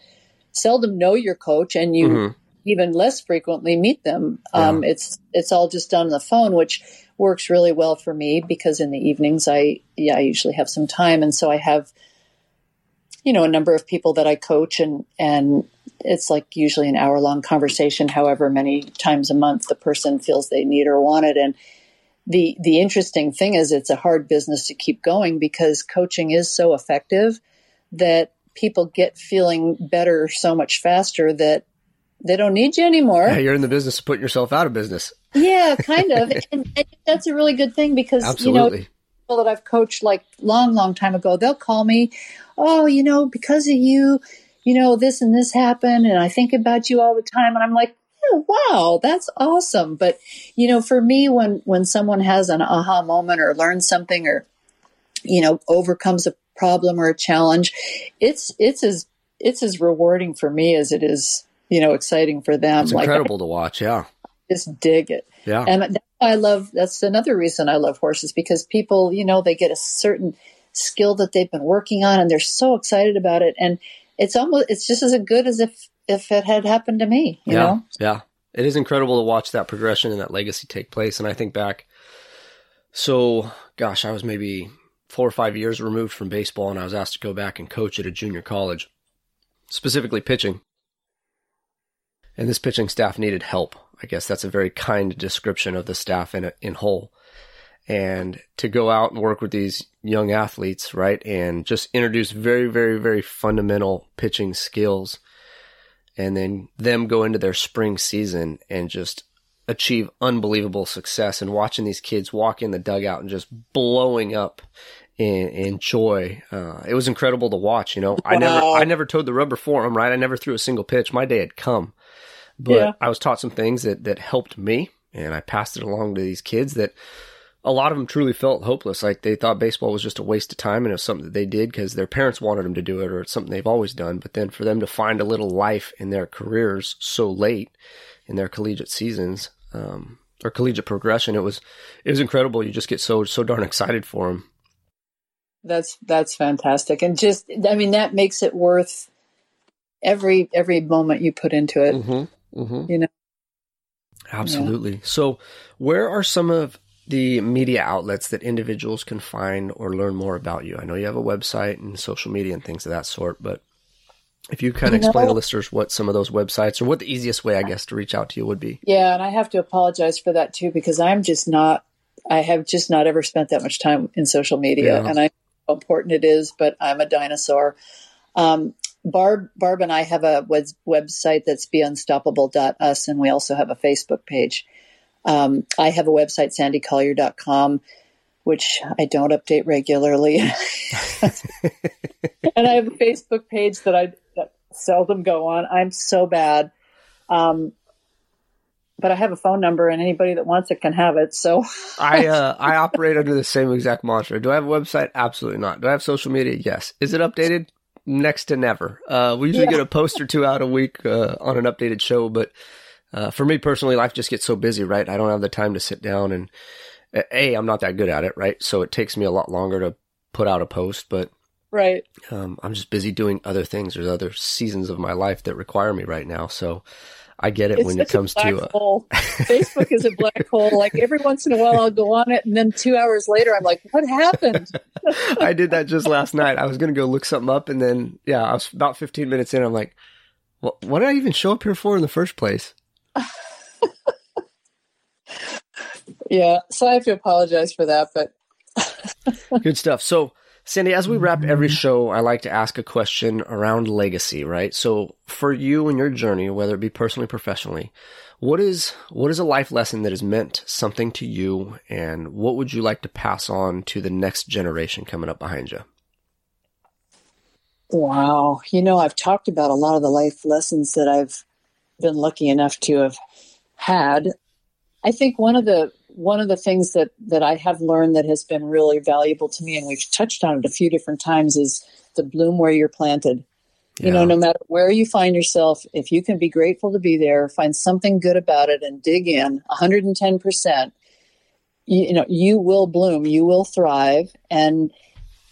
seldom know your coach, and you. Mm-hmm. Even less frequently meet them. Yeah. Um, it's it's all just done on the phone, which works really well for me because in the evenings I yeah I usually have some time, and so I have you know a number of people that I coach and and it's like usually an hour long conversation, however many times a month the person feels they need or want it. And the the interesting thing is it's a hard business to keep going because coaching is so effective that people get feeling better so much faster that they don't need you anymore. Yeah, you're in the business of putting yourself out of business. Yeah, kind of. and, and, that's a really good thing because Absolutely. you know people that I've coached like long, long time ago, they'll call me, oh, you know, because of you, you know, this and this happened and I think about you all the time. And I'm like, oh, wow, that's awesome. But, you know, for me, when, when someone has an aha moment or learns something or, you know, overcomes a problem or a challenge, it's, it's as, it's as rewarding for me as it is, you know, exciting for them. It's like, incredible to watch. Yeah. Just dig it. Yeah. And I love, that's another reason I love horses because people, you know, they get a certain skill that they've been working on and they're so excited about it. And, it's almost it's just as good as if if it had happened to me. You yeah, know? yeah. It is incredible to watch that progression and that legacy take place. And I think back, so gosh, I was maybe four or five years removed from baseball, and I was asked to go back and coach at a junior college, specifically pitching. And this pitching staff needed help. I guess that's a very kind description of the staff in in whole and to go out and work with these young athletes, right? And just introduce very, very, very fundamental pitching skills and then them go into their spring season and just achieve unbelievable success and watching these kids walk in the dugout and just blowing up in, in joy. Uh, it was incredible to watch, you know. I never, I never toed the rubber for them, right? I never threw a single pitch. My day had come, but yeah. I was taught some things that, that helped me and I passed it along to these kids that, a lot of them truly felt hopeless. Like they thought baseball was just a waste of time and it was something that they did because their parents wanted them to do it or it's something they've always done. But then for them to find a little life in their careers so late in their collegiate seasons, um, or collegiate progression, it was, it was incredible. You just get so, so darn excited for them. That's, that's fantastic. And just, I mean, that makes it worth every, every moment you put into it, mm-hmm, mm-hmm. you know? Absolutely. Yeah. So where are some of the media outlets that individuals can find or learn more about you? I know you have a website and social media and things of that sort, but if you kind of explain to listeners what some of those websites or what the easiest way, I guess, to reach out to you would be. Yeah, and I have to apologize for that too because I'm just not. I have just not ever spent that much time in social media, yeah. and I know how important it is. But I'm a dinosaur. Um, Barb, Barb, and I have a web- website that's beunstoppable.us, and we also have a Facebook page. Um, I have a website, sandycollier.com, which I don't update regularly. and I have a Facebook page that I that seldom go on. I'm so bad. Um, but I have a phone number, and anybody that wants it can have it. So I uh, I operate under the same exact mantra. Do I have a website? Absolutely not. Do I have social media? Yes. Is it updated? Next to never. Uh, we usually yeah. get a post or two out a week uh, on an updated show, but uh, for me personally, life just gets so busy, right? I don't have the time to sit down and a, I'm not that good at it, right? So it takes me a lot longer to put out a post, but right. Um, I'm just busy doing other things. There's other seasons of my life that require me right now. So I get it it's when it comes to uh... Facebook is a black hole. Like every once in a while, I'll go on it, and then two hours later, I'm like, "What happened?" I did that just last night. I was going to go look something up, and then yeah, I was about 15 minutes in. I'm like, well, "What did I even show up here for in the first place?" yeah, so I have to apologize for that, but good stuff. So, Sandy, as we wrap every mm-hmm. show, I like to ask a question around legacy, right? So, for you and your journey, whether it be personally, professionally, what is what is a life lesson that has meant something to you, and what would you like to pass on to the next generation coming up behind you? Wow, you know, I've talked about a lot of the life lessons that I've been lucky enough to have had. I think one of the one of the things that that I have learned that has been really valuable to me, and we've touched on it a few different times, is the bloom where you're planted. Yeah. You know, no matter where you find yourself, if you can be grateful to be there, find something good about it, and dig in 110 percent, you know, you will bloom, you will thrive, and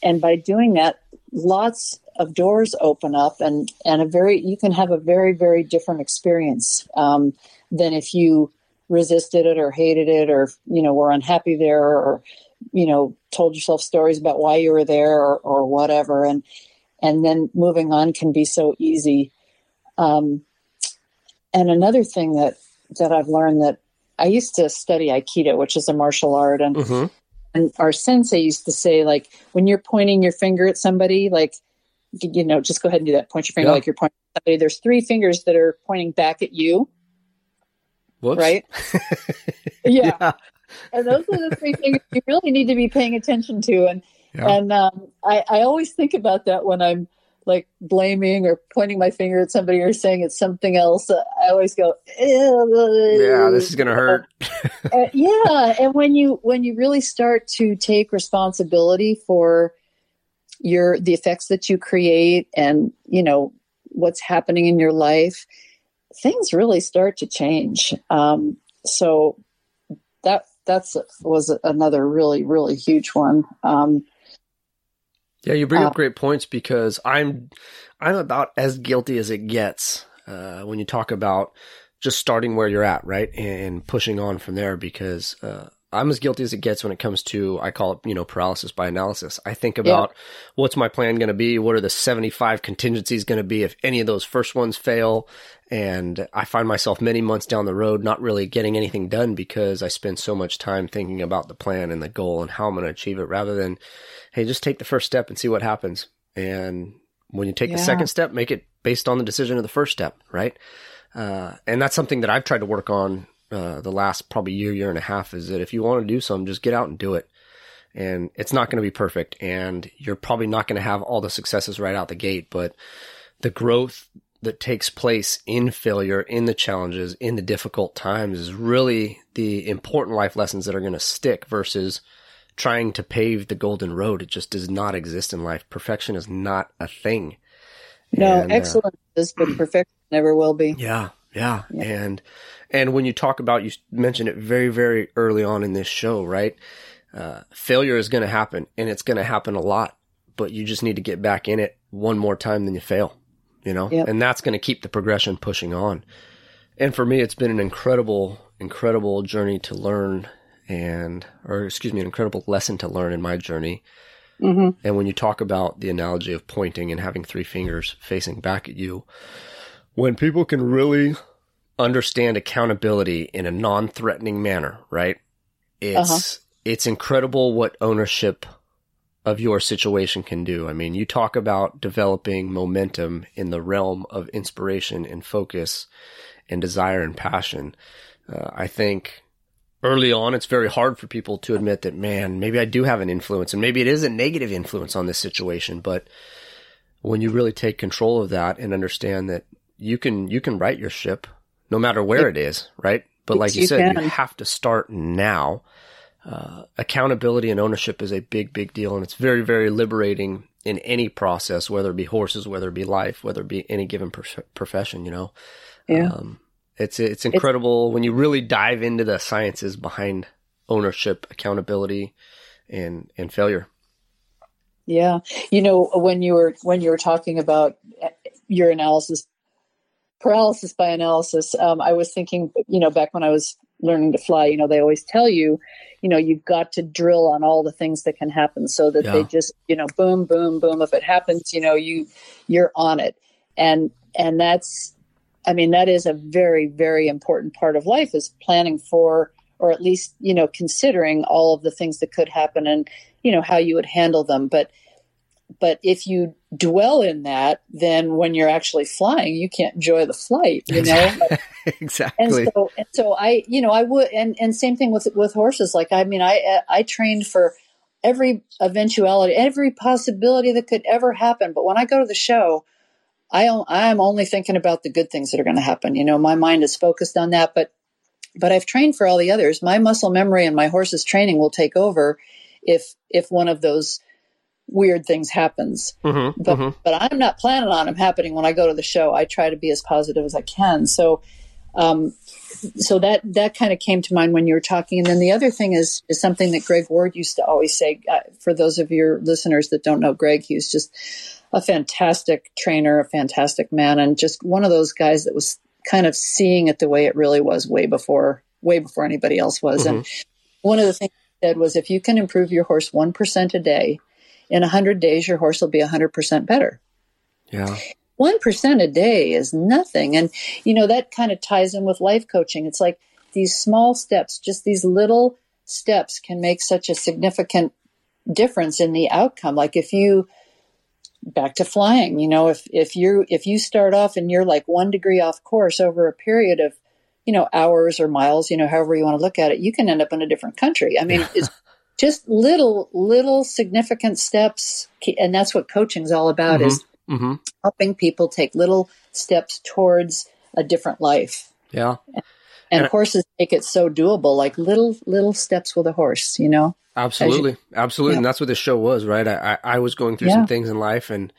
and by doing that, lots of doors open up, and and a very you can have a very very different experience um, than if you resisted it or hated it or you know were unhappy there or you know told yourself stories about why you were there or, or whatever. And and then moving on can be so easy. Um, and another thing that that i've learned that i used to study aikido which is a martial art. And mm-hmm. and our sensei used to say like when you're pointing your finger at somebody like you know just go ahead and do that. Point your finger yeah. like you're pointing at somebody. There's three fingers that are pointing back at you Whoops. Right? yeah. yeah. And those are the three things you really need to be paying attention to. And yeah. and um, I, I always think about that when I'm like blaming or pointing my finger at somebody or saying it's something else. Uh, I always go, yeah, this is gonna hurt. uh, yeah, and when you when you really start to take responsibility for your the effects that you create and you know what's happening in your life things really start to change. Um, so that that's was another really really huge one. Um, yeah, you bring up uh, great points because I'm I'm about as guilty as it gets uh, when you talk about just starting where you're at, right, and pushing on from there. Because uh, I'm as guilty as it gets when it comes to I call it you know paralysis by analysis. I think about yeah. what's my plan going to be, what are the 75 contingencies going to be if any of those first ones fail, and I find myself many months down the road not really getting anything done because I spend so much time thinking about the plan and the goal and how I'm going to achieve it rather than hey just take the first step and see what happens. And when you take yeah. the second step, make it based on the decision of the first step, right? Uh, and that's something that I've tried to work on uh, the last probably year, year and a half is that if you want to do something, just get out and do it. And it's not going to be perfect. And you're probably not going to have all the successes right out the gate, but the growth that takes place in failure, in the challenges, in the difficult times is really the important life lessons that are going to stick versus trying to pave the golden road. It just does not exist in life. Perfection is not a thing. No, and, uh, excellence uh, is, but perfection never will be. Yeah, yeah, yeah. And and when you talk about, you mentioned it very, very early on in this show, right? Uh, failure is going to happen and it's going to happen a lot, but you just need to get back in it one more time than you fail, you know? Yep. And that's going to keep the progression pushing on. And for me, it's been an incredible, incredible journey to learn and, or excuse me, an incredible lesson to learn in my journey. Mm-hmm. And when you talk about the analogy of pointing and having three fingers facing back at you, when people can really understand accountability in a non-threatening manner, right? It's uh-huh. it's incredible what ownership of your situation can do. I mean, you talk about developing momentum in the realm of inspiration and focus and desire and passion. Uh, I think early on, it's very hard for people to admit that, man, maybe I do have an influence and maybe it is a negative influence on this situation. But when you really take control of that and understand that you can, you can right your ship no matter where it is, right? But like you, you said, can. you have to start now. Uh, accountability and ownership is a big, big deal, and it's very, very liberating in any process, whether it be horses, whether it be life, whether it be any given profession. You know, yeah. Um, it's it's incredible it's, when you really dive into the sciences behind ownership, accountability, and and failure. Yeah, you know when you were when you were talking about your analysis paralysis by analysis, um, I was thinking, you know, back when I was learning to fly, you know, they always tell you, you know, you've got to drill on all the things that can happen so that yeah. they just, you know, boom, boom, boom. If it happens, you know, you you're on it. And and that's I mean, that is a very, very important part of life is planning for or at least, you know, considering all of the things that could happen and, you know, how you would handle them. But but if you dwell in that, then when you're actually flying, you can't enjoy the flight, you know? exactly. And so, and so I, you know, I would, and, and same thing with, with horses. Like, I mean, I, I trained for every eventuality, every possibility that could ever happen. But when I go to the show, I, I'm only thinking about the good things that are going to happen. You know, my mind is focused on that, but but I've trained for all the others. My muscle memory and my horse's training will take over if if one of those weird things happens. Mm-hmm, but mm-hmm. but I'm not planning on them happening when I go to the show. I try to be as positive as I can. So um, so that that kind of came to mind when you were talking. And then the other thing is is something that Greg Ward used to always say. Uh, for those of your listeners that don't know Greg, he was just a fantastic trainer, a fantastic man, and just one of those guys that was kind of seeing it the way it really was way before way before anybody else was. Mm-hmm. And one of the things he said was, if you can improve your horse one percent a day, in a hundred days your horse will be a hundred percent better. Yeah. 1% a day is nothing. And, you know, that kind of ties in with life coaching. It's like these small steps, just these little steps can make such a significant difference in the outcome. Like if you, back to flying, you know, if, if you, if you start off and you're like one degree off course over a period of, you know, hours or miles, you know, however you want to look at it, you can end up in a different country. I mean, it's just little, little significant steps. And that's what coaching is all about mm-hmm. is mm-hmm. helping people take little steps towards a different life. Yeah. And, and horses make it so doable, like little, little steps with a horse, you know? Absolutely. You, Absolutely. Yeah. And that's what this show was, right? I, I, I was going through yeah. some things in life and,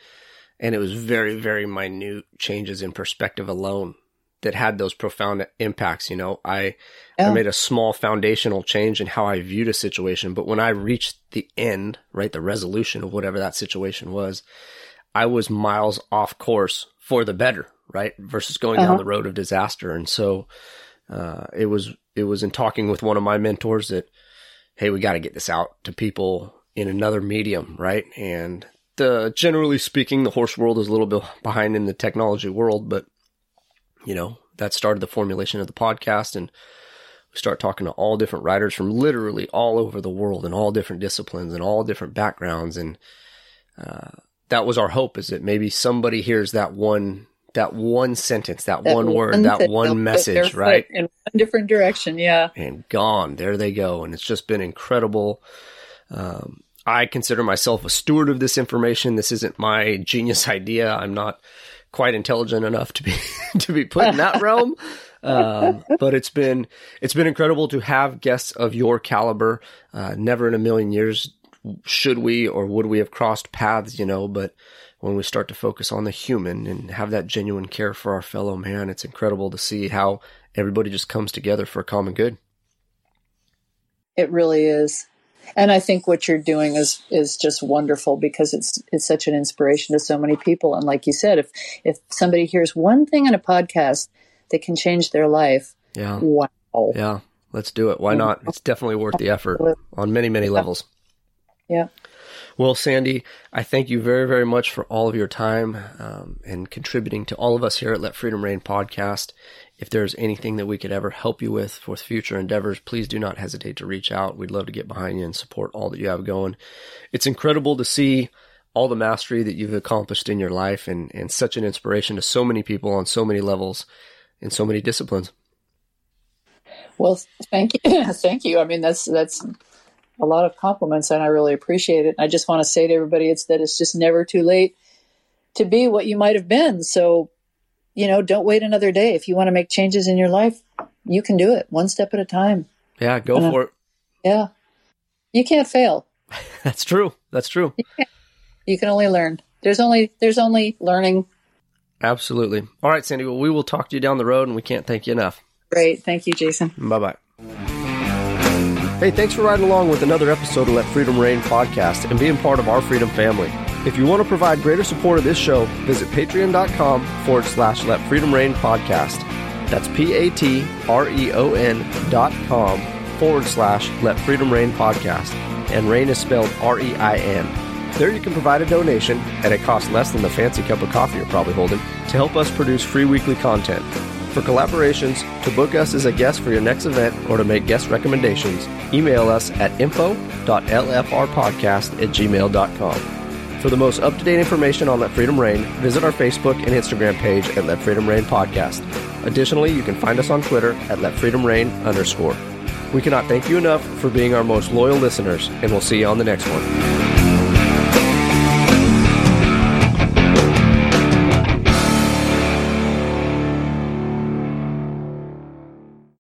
and it was very, very minute changes in perspective alone that had those profound impacts. You know, I, yeah. I made a small foundational change in how I viewed a situation, but when I reached the end, right, the resolution of whatever that situation was, I was miles off course for the better, right? Versus going uh-huh. down the road of disaster. And so, uh, it was, it was in talking with one of my mentors that, Hey, we got to get this out to people in another medium, right? And the, generally speaking, the horse world is a little bit behind in the technology world, but you know, that started the formulation of the podcast and we start talking to all different writers from literally all over the world and all different disciplines and all different backgrounds. And, uh, that was our hope is that maybe somebody hears that one that one sentence, that, that one word, that one message, right? In one different direction, yeah. And gone. There they go. And it's just been incredible. Um, I consider myself a steward of this information. This isn't my genius idea. I'm not quite intelligent enough to be to be put in that realm. Um, but it's been it's been incredible to have guests of your caliber. Uh, never in a million years should we or would we have crossed paths, you know, but when we start to focus on the human and have that genuine care for our fellow man, it's incredible to see how everybody just comes together for a common good. It really is. And I think what you're doing is is just wonderful because it's it's such an inspiration to so many people. And like you said, if if somebody hears one thing in a podcast that can change their life, yeah, wow, yeah, let's do it. Why not? It's definitely worth the effort on many many levels. Yeah. Well, Sandy, I thank you very, very much for all of your time um, and contributing to all of us here at Let Freedom Rein podcast. If there's anything that we could ever help you with for future endeavors, please do not hesitate to reach out. We'd love to get behind you and support all that you have going. It's incredible to see all the mastery that you've accomplished in your life and, and such an inspiration to so many people on so many levels in so many disciplines. Well, thank you. thank you. I mean, that's, that's a lot of compliments and I really appreciate it. I just want to say to everybody it's that it's just never too late to be what you might have been. So, you know, don't wait another day. If you want to make changes in your life, you can do it one step at a time. Yeah, go and, for it. Yeah. You can't fail. That's true. That's true. You, you can only learn. There's only there's only learning. Absolutely. All right, Sandy. Well, we will talk to you down the road and we can't thank you enough. Great. Thank you, Jason. Bye-bye. Hey, thanks for riding along with another episode of Let Freedom Rein podcast and being part of our freedom family. If you want to provide greater support of this show, visit patreon.com forward slash Let Freedom Rein podcast. That's P A T R E O N dot com forward slash Let Freedom Rein podcast. And Rein is spelled R E I N. There you can provide a donation at a cost less than the fancy cup of coffee you're probably holding to help us produce free weekly content. For collaborations, to book us as a guest for your next event, or to make guest recommendations, email us at info.lfrpodcast at gmail.com. For the most up to date information on Let Freedom Rein, visit our Facebook and Instagram page at Let Freedom Rein Podcast. Additionally, you can find us on Twitter at Let Freedom Rein underscore. We cannot thank you enough for being our most loyal listeners, and we'll see you on the next one.